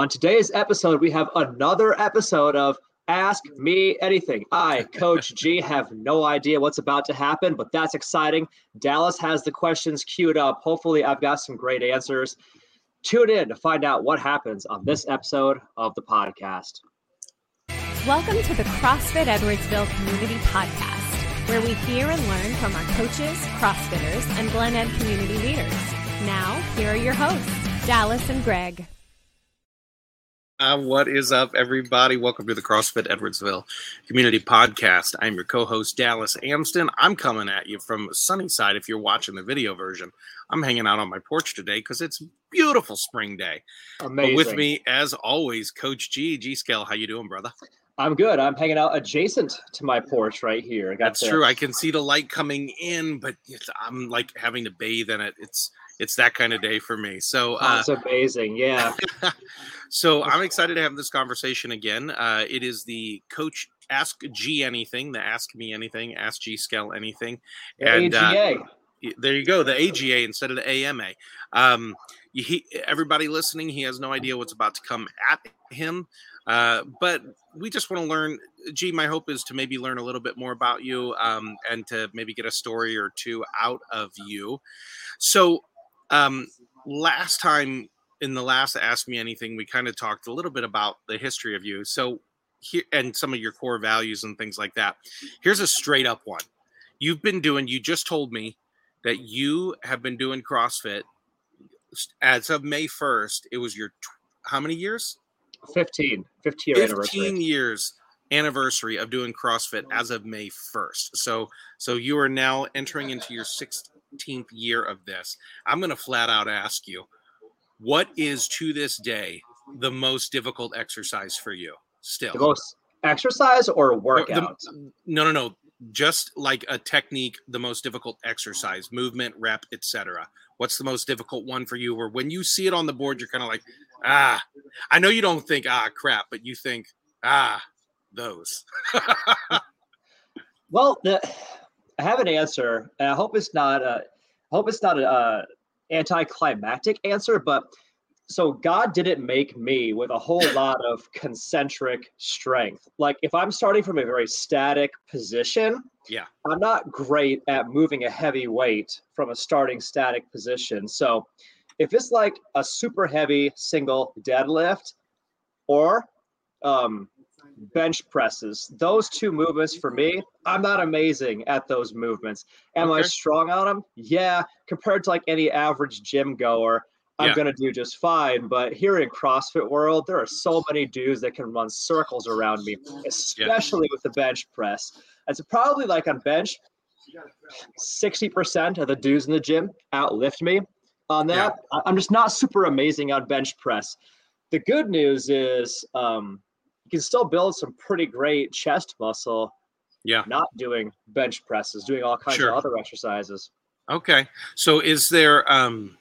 On today's episode, we have another episode of Ask Me Anything. I, Coach G, have no idea what's about to happen, but that's exciting. Dallas has the questions queued up. Hopefully, I've got some great answers. Tune in to find out what happens on this episode of the podcast. Welcome to the CrossFit Edwardsville Community Podcast, where we hear and learn from our coaches, CrossFitters, and Glen Ed community leaders. Now, here are your hosts, Dallas and Greg. Uh, what is up, everybody? Welcome to the CrossFit Edwardsville Community Podcast. I'm your co host, Dallas Amston. I'm coming at you from Sunnyside if you're watching the video version. I'm hanging out on my porch today because it's beautiful spring day. Amazing. But with me, as always, Coach G. G Scale, how you doing, brother? I'm good. I'm hanging out adjacent to my porch right here. I got That's the- true. I can see the light coming in, but it's, I'm like having to bathe in it. It's it's that kind of day for me. So uh, it's amazing. Yeah. so I'm excited to have this conversation again. Uh, it is the Coach Ask G Anything, the Ask Me Anything, Ask G Scale Anything, and uh, AGA. y- there you go, the AGA instead of the AMA. Um, he, everybody listening, he has no idea what's about to come at him, uh, but we just want to learn. G, my hope is to maybe learn a little bit more about you um, and to maybe get a story or two out of you. So, um, last time in the last Ask Me Anything, we kind of talked a little bit about the history of you. So, here and some of your core values and things like that. Here's a straight up one. You've been doing, you just told me that you have been doing CrossFit as of May 1st. It was your, tw- how many years? 15. 15 year 15 anniversary. years anniversary of doing CrossFit as of May 1st. So, so you are now entering into your 16th year of this. I'm going to flat out ask you, what is to this day the most difficult exercise for you still? The most exercise or Or workout? the- no, no, no. Just like a technique, the most difficult exercise, movement, rep, etc. What's the most difficult one for you? Or when you see it on the board, you're kind of like, ah. I know you don't think ah crap, but you think ah those. Well, the, I have an answer, and I hope it's not a, I hope it's not a, uh anticlimactic answer. But so God didn't make me with a whole lot of concentric strength. Like if I'm starting from a very static position, Yeah. I'm not great at moving a heavy weight from a starting static position. So if it's like a super heavy single deadlift or um, bench presses. Those two movements for me, I'm not amazing at those movements. Am I strong on them? Yeah, compared to like any average gym goer, I'm Yeah. gonna do just fine. But here in CrossFit world, there are so many dudes that can run circles around me, especially with the bench press. It's probably like on bench, 60% of the dudes in the gym outlift me on that. I- I'm just not super amazing on bench press. The good news is um, you can still build some pretty great chest muscle Yeah. not doing bench presses, doing all kinds Sure. of other exercises. Okay. So is there um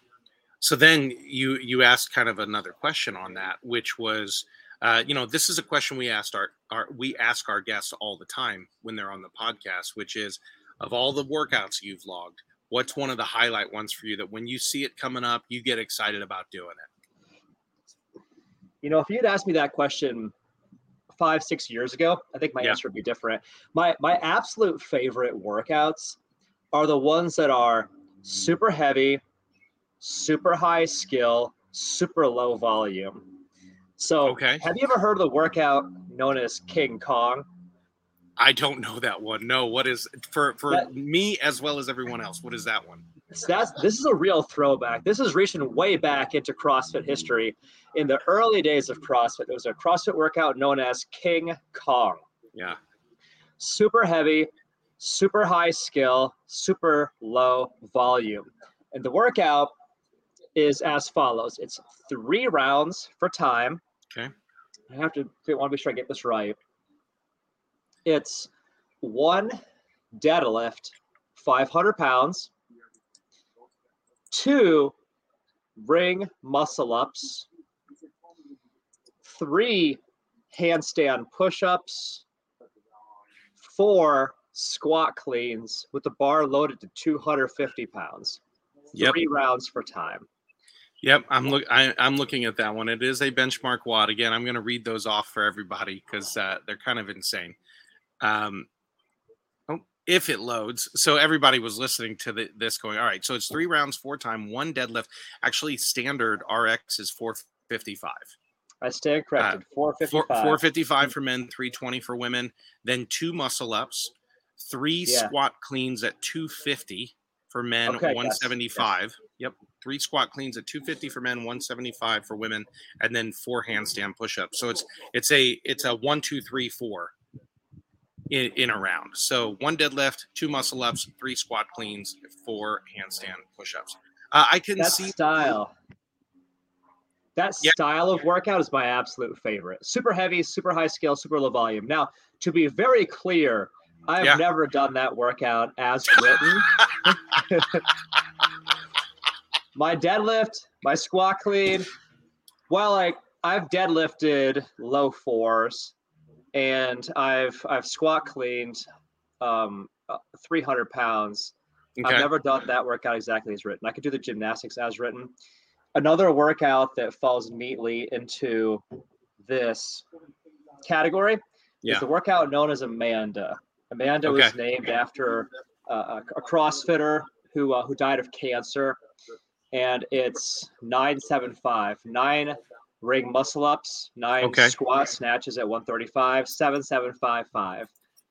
so then you you asked kind of another question on that, which was uh, you know, this is a question we asked our, our we ask our guests all the time when they're on the podcast, which is of all the workouts you've logged, what's one of the highlight ones for you that when you see it coming up, you get excited about doing it? You know, if you'd asked me that question five, six years ago, I think my Yeah. answer would be different. My my absolute favorite workouts are the ones that are super heavy, super high skill, super low volume. So, Okay. have you ever heard of the workout known as King Kong? I don't know that one. No, what is for for That- me as well as everyone else? What is that one? So that's this is a real throwback. This is reaching way back into CrossFit history. In the early days of CrossFit, there was a CrossFit workout known as King Kong. Yeah. Super heavy, super high skill, super low volume. And the workout is as follows. It's three rounds for time. Okay. I have to I want to be sure I get this right. It's one deadlift, 500 pounds, two ring muscle ups, three handstand push ups, four squat cleans with the bar loaded to 250 pounds. Yep. Three rounds for time. Yep, I'm look. I, am looking at that one. It is a benchmark WOD. Again, I'm going to read those off for everybody because uh, they're kind of insane. Um, if it loads, so everybody was listening to the, this going. All right, so it's three rounds, for time, one deadlift. Actually, standard RX is 455. I stand corrected. Uh, 455. 455 for men, 320 for women. Then two muscle ups, three yeah. squat cleans at 250 for men, okay, 175. Yes. Yep. Three squat cleans at 250 for men, 175 for women, and then four handstand push-ups. So it's it's a it's a one, two, three, four in, in a round. So one deadlift, two muscle ups, three squat cleans, four handstand push-ups. Uh, I can that see style. That yeah. style of workout is my absolute favorite. Super heavy, super high scale, super low volume. Now, to be very clear, I have yeah. never done that workout as written. my deadlift, my squat clean, well, like I've deadlifted low fours and I've I've squat cleaned um, uh, 300 pounds. Okay. I've never done that workout exactly as written. I could do the gymnastics as written. Another workout that falls neatly into this category yeah. is the workout known as Amanda. Amanda okay. was named after uh, a CrossFitter who uh, who died of cancer, and it's nine seven five nine ring muscle ups, nine okay. squat snatches at one thirty five, seven seven five five.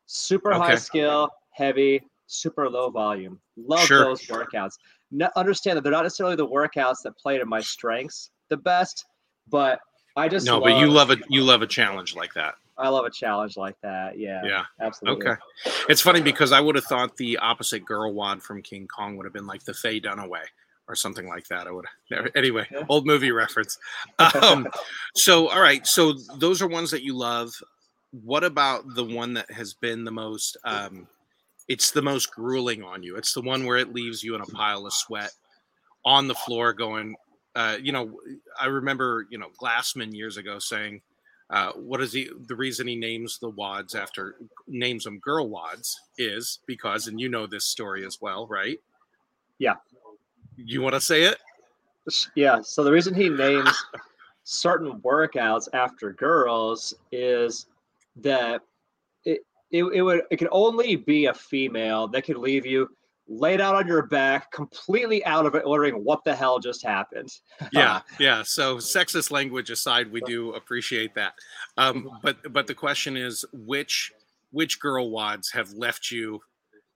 Super okay. high skill, heavy, super low volume. Love sure. those workouts. No, understand that they're not necessarily the workouts that play to my strengths the best, but I just no. But you love a you love a challenge like that. I love a challenge like that. Yeah. Yeah. Absolutely. Okay. It's funny because I would have thought the opposite girl WOD from King Kong would have been like the Faye Dunaway or something like that. I would have anyway, old movie reference. Um, so all right. So those are ones that you love. What about the one that has been the most um, it's the most grueling on you. It's the one where it leaves you in a pile of sweat on the floor going, uh, you know, I remember, you know, Glassman years ago saying, uh, what is he? The reason he names the WODs after names them girl WODs is because, and you know this story as well, right? Yeah. You want to say it? Yeah. So the reason he names certain workouts after girls is that it, it, it would it could only be a female that could leave you laid out on your back, completely out of it, wondering what the hell just happened. yeah, yeah. So sexist language aside, we do appreciate that. Um, but but the question is, which which girl WODs have left you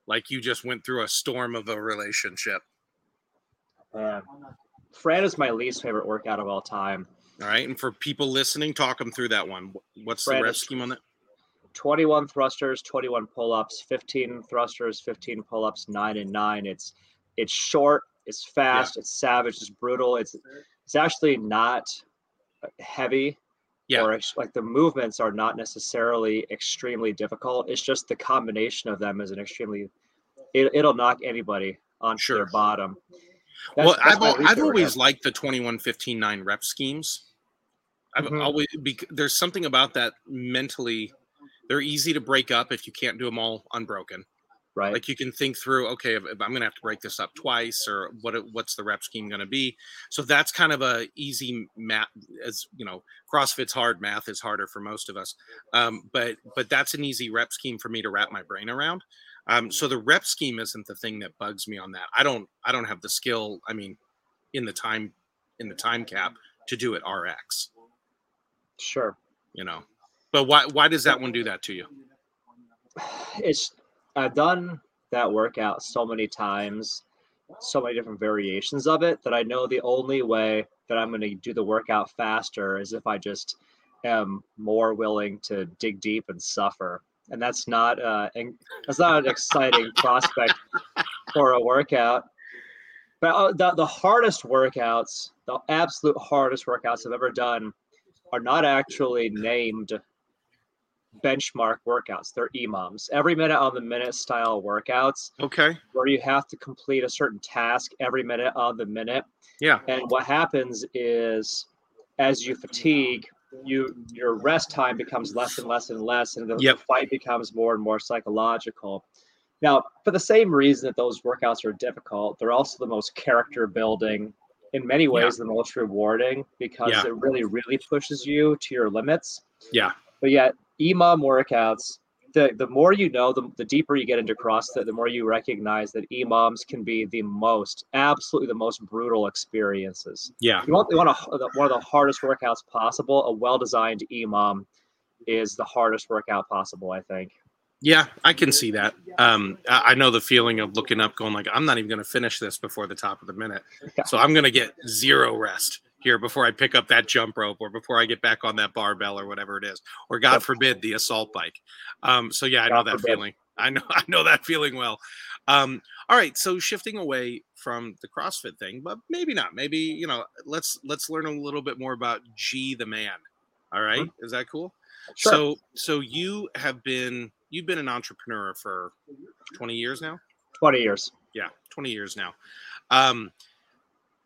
like you just went through a storm of a relationship? Uh, Fran is my least favorite workout of all time. All right, and for people listening, talk them through that one. What's Fran the rep scheme on that? 21 thrusters, 21 pull-ups, 15 thrusters, 15 pull-ups, nine and nine. It's it's short, it's fast, yeah. it's savage, it's brutal. It's it's actually not heavy. Yeah. Or like the movements are not necessarily extremely difficult. It's just the combination of them is an extremely it, will knock anybody on sure. their bottom. That's, well, that's I've, I've always liked the 21 15 9 rep schemes. I've mm-hmm. always be, there's something about that mentally they're easy to break up if you can't do them all unbroken. Right. Like you can think through, okay, if, if I'm going to have to break this up twice, or what what's the rep scheme going to be? So that's kind of a easy math. As you know, CrossFit's hard. Math is harder for most of us. Um, but but that's an easy rep scheme for me to wrap my brain around. Um, so the rep scheme isn't the thing that bugs me on that. I don't I don't have the skill. I mean, in the time in the time cap to do it RX. Sure. You know. But why why does that one do that to you? It's I've done that workout so many times, so many different variations of it that I know the only way that I'm going to do the workout faster is if I just am more willing to dig deep and suffer. And that's not uh that's not an exciting prospect for a workout. But uh, the, the hardest workouts, the absolute hardest workouts I've ever done are not actually named benchmark workouts. They're EMOMs, every minute on the minute style workouts. Okay. Where you have to complete a certain task every minute on the minute. Yeah. And what happens is as you fatigue, you your rest time becomes less and less and less, and the, yep. fight becomes more and more psychological. Now, for the same reason that those workouts are difficult, they're also the most character building in many ways yeah. the most rewarding because yeah. it really, really pushes you to your limits. Yeah. But yet, EMOM workouts, the, the more you know, the, the deeper you get into CrossFit, the more you recognize that EMOMs can be the most, absolutely the most brutal experiences. Yeah. You want, you want a, one of the hardest workouts possible. A well designed EMOM is the hardest workout possible, I think. Yeah, I can see that. Um, I know the feeling of looking up, going like, I'm not even going to finish this before the top of the minute, so I'm going to get zero rest here before I pick up that jump rope or before I get back on that barbell or whatever it is, or God forbid the assault bike. Um, so yeah, I know that feeling. I know I know that feeling well. Um, all right, so shifting away from the CrossFit thing, but maybe not. Maybe you know, let's let's learn a little bit more about G the man. All right? mm-hmm. is that cool? Sure. So so you have been you've been an entrepreneur for 20 years now 20 years yeah 20 years now um,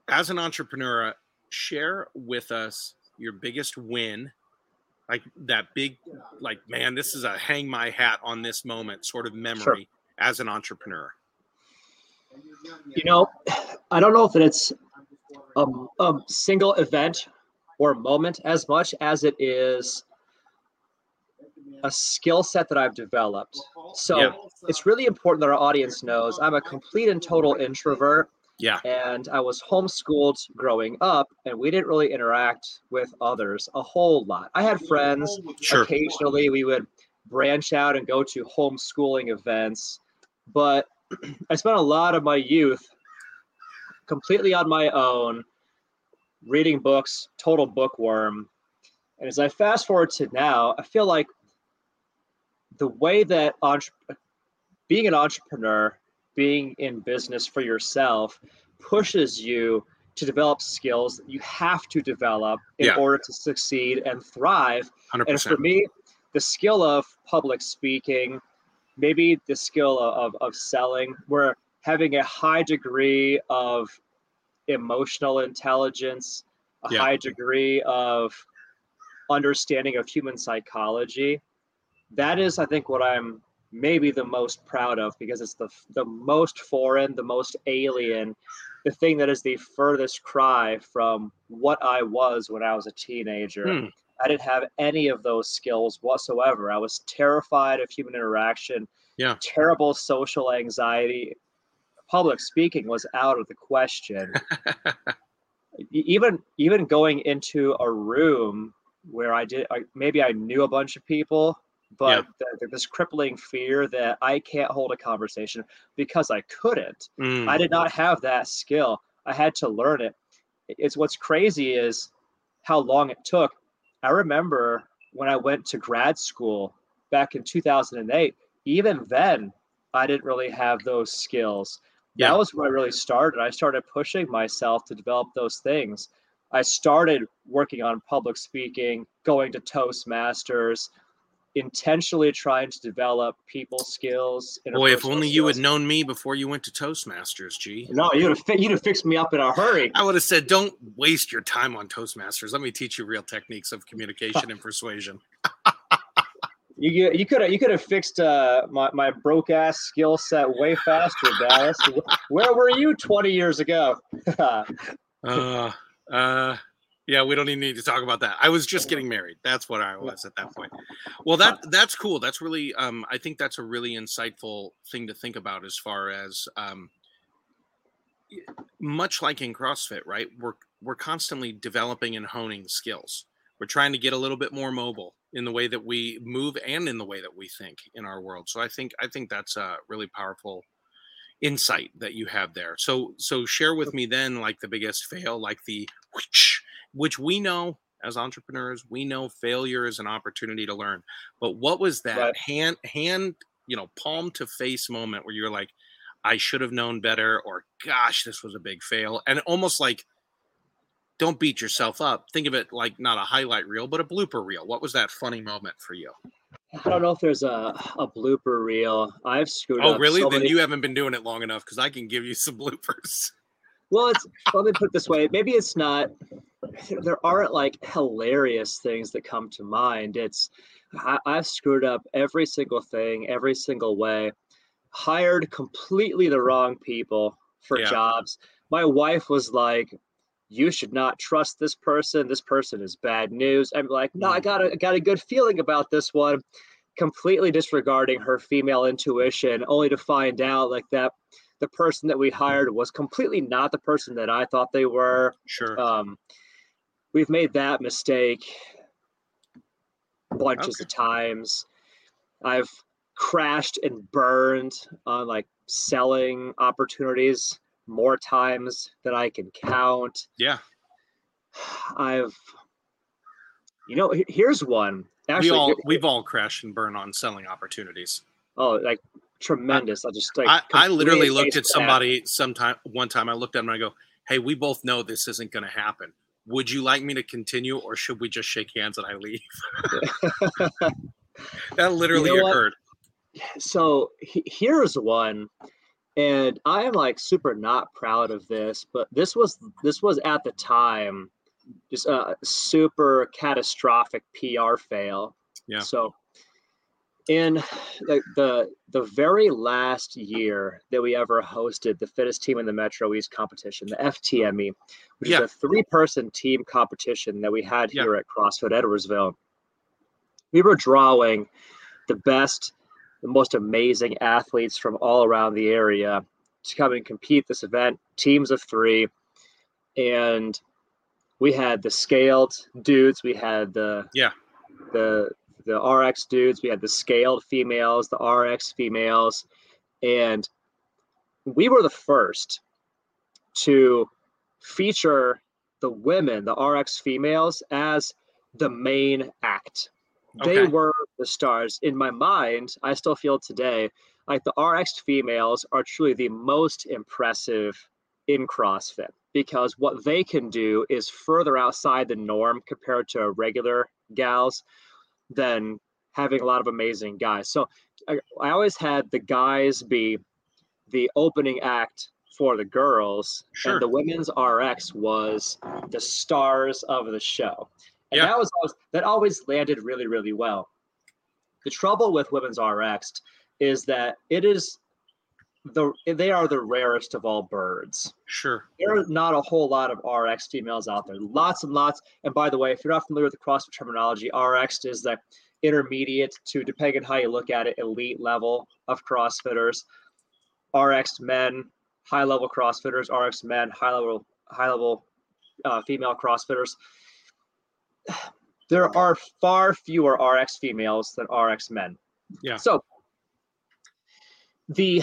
as an entrepreneur share with us your biggest win like that big like man this is a hang my hat on this moment sort of memory sure. as an entrepreneur you know i don't know if it's a, a single event or moment as much as it is a skill set that I've developed. So yeah. it's really important that our audience knows I'm a complete and total introvert. Yeah. And I was homeschooled growing up, and we didn't really interact with others a whole lot. I had friends. Sure. Occasionally, we would branch out and go to homeschooling events, but I spent a lot of my youth completely on my own, reading books, total bookworm. And as I fast forward to now, I feel like the way that entre- being an entrepreneur, being in business for yourself, pushes you to develop skills that you have to develop in yeah. order to succeed and thrive. 100%. And for me, the skill of public speaking, maybe the skill of, of, selling, where having a high degree of emotional intelligence, a yeah. high degree of understanding of human psychology that is, I think, what I'm maybe the most proud of because it's the the most foreign, the most alien, the thing that is the furthest cry from what I was when I was a teenager. Hmm. I didn't have any of those skills whatsoever. I was terrified of human interaction. Yeah. Terrible social anxiety. Public speaking was out of the question. even even going into a room where I did I, maybe I knew a bunch of people but yeah. the, this crippling fear that I can't hold a conversation because I couldn't. Mm. I did not have that skill. I had to learn it. It's what's crazy is how long it took. I remember when I went to grad school back in 2008, even then, I didn't really have those skills. Yeah. That was where I really started. I started pushing myself to develop those things. I started working on public speaking, going to Toastmasters, intentionally trying to develop people skills. Boy, if only skills. you had known me before you went to Toastmasters, G. No, you'd have you'd have fixed me up in a hurry. I would have said, "Don't waste your time on Toastmasters. Let me teach you real techniques of communication and persuasion." You you could have you could have fixed uh, my my broke ass skill set way faster, Dallas. Where were you twenty years ago? uh, uh, yeah, we don't even need to talk about that. I was just getting married. That's what I was at that point. Well, that that's cool. That's really um I think that's a really insightful thing to think about as far as um much like in CrossFit, right? We're we're constantly developing and honing skills. We're trying to get a little bit more mobile in the way that we move and in the way that we think in our world. So I think I think that's a really powerful insight that you have there. So so share with me then like the biggest fail, like the whoosh, which we know as entrepreneurs, we know failure is an opportunity to learn. But what was that right. hand hand, you know, palm to face moment where you're like, I should have known better, or gosh, this was a big fail. And almost like don't beat yourself up. Think of it like not a highlight reel, but a blooper reel. What was that funny moment for you? I don't know if there's a, a blooper reel. I've screwed oh, up. Oh, really? So then many... you haven't been doing it long enough because I can give you some bloopers. Well, it's let me put it this way. Maybe it's not. There aren't like hilarious things that come to mind. It's I, I've screwed up every single thing, every single way. Hired completely the wrong people for yeah. jobs. My wife was like, you should not trust this person. This person is bad news. I'm like, no, I got a I got a good feeling about this one. Completely disregarding her female intuition, only to find out like that the person that we hired was completely not the person that I thought they were. Sure. Um, we've made that mistake bunches Okay. of times. I've crashed and burned on like selling opportunities more times than I can count. yeah. I've, you know, here's one. Actually, we all, we've all crashed and burned on selling opportunities. oh, like tremendous. I just like I, I literally looked at somebody sometime one time. I looked at them and I go, "Hey, we both know this isn't going to happen. Would you like me to continue, or should we just shake hands and I leave?" that literally You know what? occurred. so he- here's one and i am like super not proud of this but this was this was at the time just a super catastrophic pr fail Yeah. so in the, the the very last year that we ever hosted the fittest team in the metro east competition the ftme which Yeah. is a three person team competition that we had Yeah. here at crossfit edwardsville we were drawing the best the most amazing athletes from all around the area to come and compete this event teams of three and we had the scaled dudes we had the Yeah. the the rx dudes we had the scaled females the rx females and we were the first to feature the women the rx females as the main act. They were the stars. In my mind i still feel today like the rx females are truly the most impressive in crossfit because what they can do is further outside the norm compared to regular gals than having a lot of amazing guys. So i, I always had the guys be the opening act for the girls Sure. and the women's rx was the stars of the show and Yeah. that was always, that always landed really really well the trouble with women's rx is that it is the they are the rarest of all birds Sure. there are not a whole lot of RX females out there. Lots and lots. And by the way, if you're not familiar with the CrossFit terminology, RX is the intermediate to, depending on how you look at it, elite level of CrossFitters. RX men, high level CrossFitters. RX men, high level, high level uh, female CrossFitters. There are far fewer RX females than RX men. Yeah. So the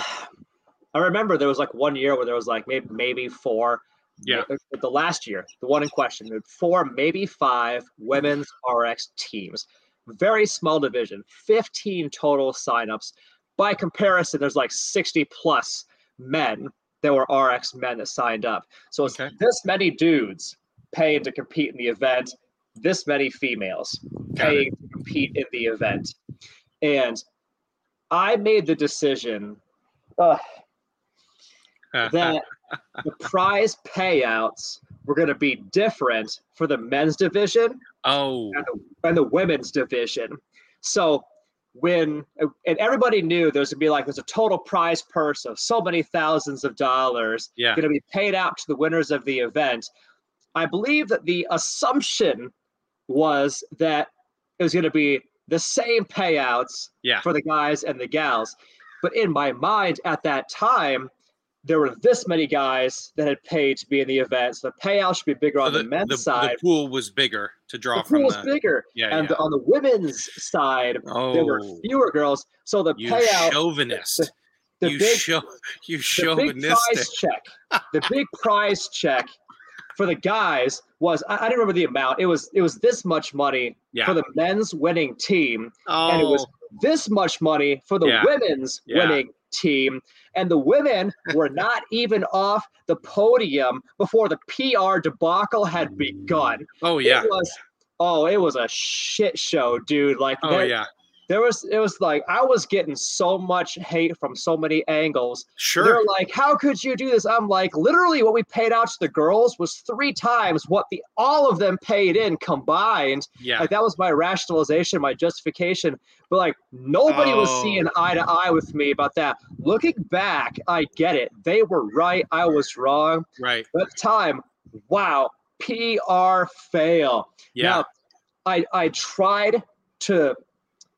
I remember there was like one year where there was like maybe maybe four. Yeah. The last year, the one in question, four, maybe five women's RX teams. Very small division, 15 total signups. By comparison, there's like 60 plus men that were RX men that signed up. So it's Okay. this many dudes paying to compete in the event, this many females Got it. paying to compete in the event. And I made the decision uh, that the prize payouts were going to be different for the men's division oh, and the, and the women's division. So when and everybody knew there's going to be like there's a total prize purse of so many thousands of dollars yeah. going to be paid out to the winners of the event. I believe that the assumption was that it was going to be the same payouts Yeah. for the guys and the gals. But in my mind at that time, there were this many guys that had paid to be in the event. So the payout should be bigger So on the, the, men's the, side. the pool was bigger to draw The from pool was the. bigger. Yeah. and yeah. on the women's side, there were Oh, fewer girls. So the you payout, chauvinist. the you big show, you the big prize check, the big prize check for the guys was I, I don't remember the amount. It was it was this much money Yeah. for the men's winning team, oh, and it was oh. this much money for the Yeah. women's winning team. And the women were not even off the podium before the PR debacle had begun. oh yeah. It was oh, it was a shit show, dude. Like Oh yeah. There was it was like I was getting so much hate from so many angles. Sure. They're like, "How could you do this?" I'm like, "Literally, what we paid out to the girls was three times what the all of them paid in combined." yeah. Like that was my rationalization, my justification. But like nobody was Oh. seeing eye to eye with me about that. Looking back, I get it. They were right. I was wrong. Right. But at the time, wow, PR fail. Yeah. Now, I I tried to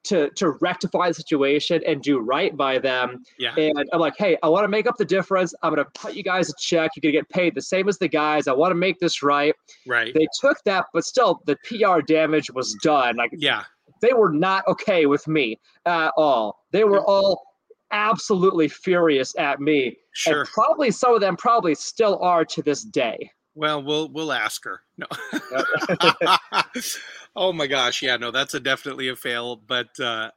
to to rectify the situation and do right by them. Yeah. And I'm like, hey, I want to make up the difference. I'm gonna cut you guys a check. You're gonna get paid the same as the guys. I want to make this right. Right. They took that, but still the PR damage was done. Like yeah. they were not okay with me at all. They were all absolutely furious at me. Sure. And probably some of them probably still are to this day. Well, we'll we'll ask her. No. oh my gosh, yeah, no, that's a definitely a fail. But uh,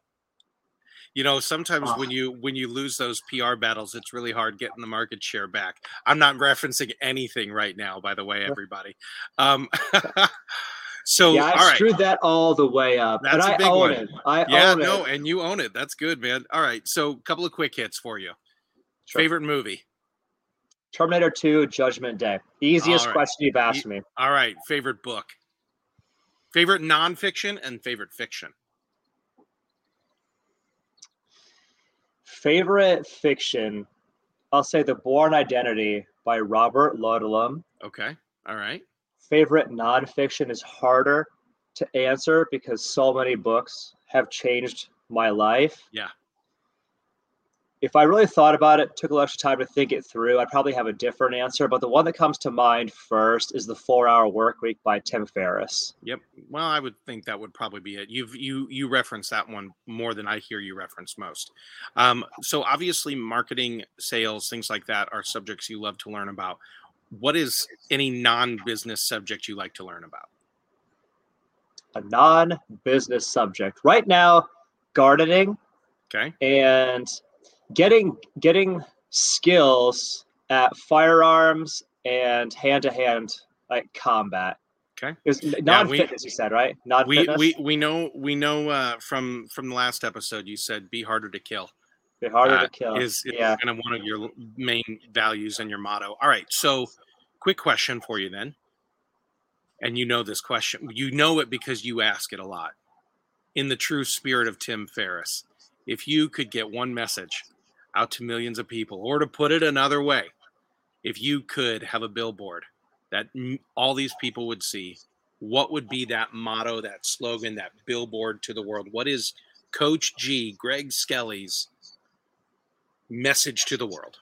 you know, sometimes when you when you lose those PR battles, it's really hard getting the market share back. I'm not referencing anything right now, by the way, everybody. Um, so yeah, I all right, screwed that all the way up. That's and a I big own one. it. I yeah, no, it. and you own it. That's good, man. All right, so a couple of quick hits for you. Sure. Favorite movie. Terminator 2, Judgment Day. Easiest right. question you've asked me. All right, favorite book. Favorite nonfiction and favorite fiction. Favorite fiction, I'll say The Bourne Identity by Robert Ludlum. Okay. All right. Favorite nonfiction is harder to answer because so many books have changed my life. Yeah. If I really thought about it, took a little extra time to think it through, I'd probably have a different answer. But the one that comes to mind first is The Four Hour Work Week by Tim Ferriss. Yep. Well, I would think that would probably be it. You've you you reference that one more than I hear you reference most. Um, so obviously, marketing, sales, things like that are subjects you love to learn about. What is any non-business subject you like to learn about? A non business subject. Right now, gardening Okay. and getting getting skills at firearms and hand to hand like combat. Okay. It non we- fitness, you said, right? Non We fitness. we we know we know uh, from from the last episode you said be harder to kill. Be harder uh, to kill. is, is yeah. kind of one of your main values and your motto. All right, so quick question for you then, and you know this question, you know it because you ask it a lot. In the true spirit of Tim Ferriss, if you could get one message out to millions of people, or to put it another way, if you could have a billboard that all these people would see, what would be that motto, that slogan, that billboard to the world? What is Coach G, Greg Skelly's message to the world?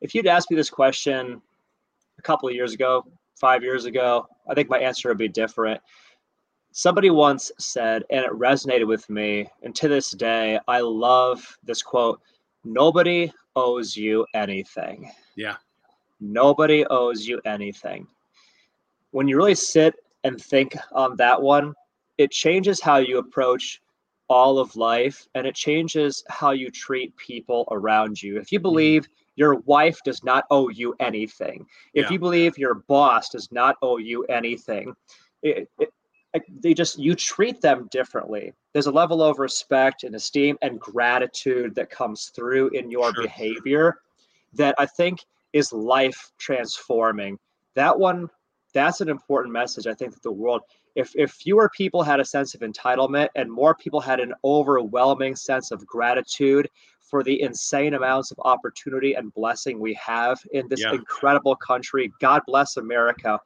If you'd asked me this question a couple of years ago, five years ago, I think my answer would be different. Somebody once said, and it resonated with me, and to this day, I love this quote Nobody owes you anything. Yeah. Nobody owes you anything. When you really sit and think on that one, it changes how you approach all of life and it changes how you treat people around you. If you mm-hmm. believe your wife does not owe you anything, if Yeah. you believe your boss does not owe you anything, it, it, like, they just you treat them differently. There's a level of respect and esteem and gratitude that comes through in your Sure. behavior that I think is life transforming. That one, that's an important message. I think that the world, if if fewer people had a sense of entitlement and more people had an overwhelming sense of gratitude for the insane amounts of opportunity and blessing we have in this Yeah. incredible country. God bless America,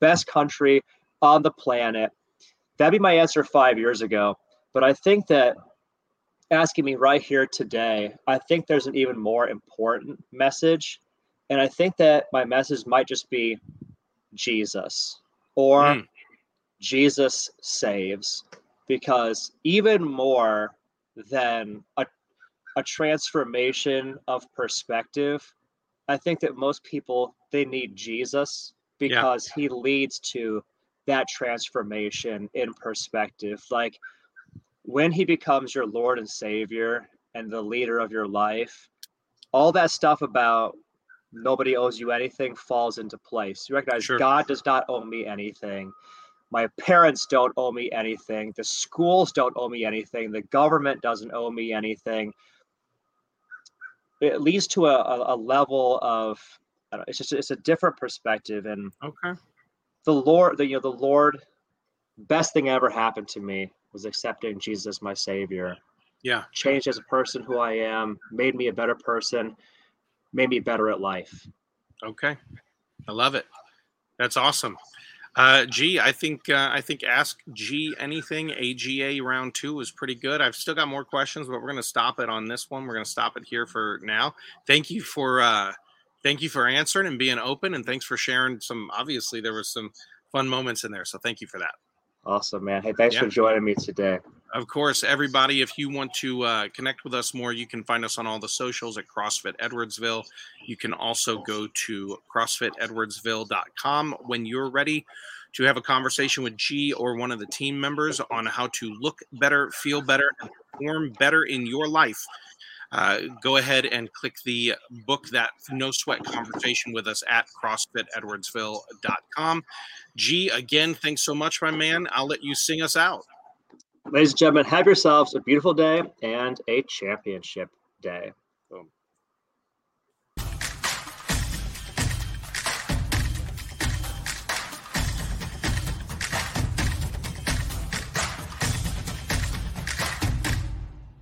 best country on the planet. That'd be my answer five years ago. But I think that asking me right here today, I think there's an even more important message. And I think that my message might just be Jesus or Mm. Jesus saves. Because even more than a, a transformation of perspective, I think that most people they need Jesus because he leads to that transformation in perspective. Like when he becomes your Lord and Savior and the leader of your life, all that stuff about nobody owes you anything falls into place. You recognize Sure. God does not owe me anything. My parents don't owe me anything. The schools don't owe me anything. The government doesn't owe me anything. It leads to a, a, a level of know, it's just it's a different perspective and Okay. The Lord, the you know, the Lord, best thing ever happened to me was accepting Jesus as my Savior. Yeah. Changed as a person who I am, made me a better person, made me better at life. Okay. I love it. That's awesome. Uh, G, I think uh, I think ask G anything. AGA round two is pretty good. I've still got more questions, but we're going to stop it on this one. We're going to stop it here for now. Thank you for uh, thank you for answering and being open, and thanks for sharing some. Obviously, there was some fun moments in there, so thank you for that. Awesome, man. Hey, thanks yeah. for joining me today. Of course, everybody, if you want to uh, connect with us more, you can find us on all the socials at CrossFit Edwardsville. You can also go to CrossFitEdwardsville.com when you're ready to have a conversation with G or one of the team members on how to look better, feel better, and perform better in your life. Uh, go ahead and click the book that no sweat conversation with us at crossfitedwardsville.com. G, again, thanks so much, my man. I'll let you sing us out. Ladies and gentlemen, have yourselves a beautiful day and a championship day.